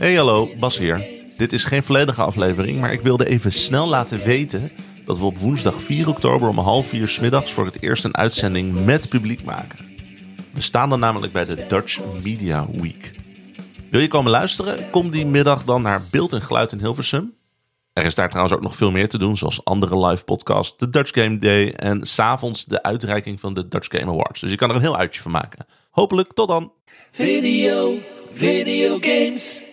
Hey hallo, Bas hier. Dit is geen volledige aflevering, maar ik wilde even snel laten weten dat we op woensdag 4 oktober om half vier 's middags voor het eerst een uitzending met publiek maken. We staan dan namelijk bij de Dutch Media Week. Wil je komen luisteren? Kom die middag dan naar Beeld en Geluid in Hilversum. Er is daar trouwens ook nog veel meer te doen, zoals andere live podcasts, de Dutch Game Day en s'avonds de uitreiking van de Dutch Game Awards. Dus je kan er een heel uitje van maken. Hopelijk tot dan! Video, video games.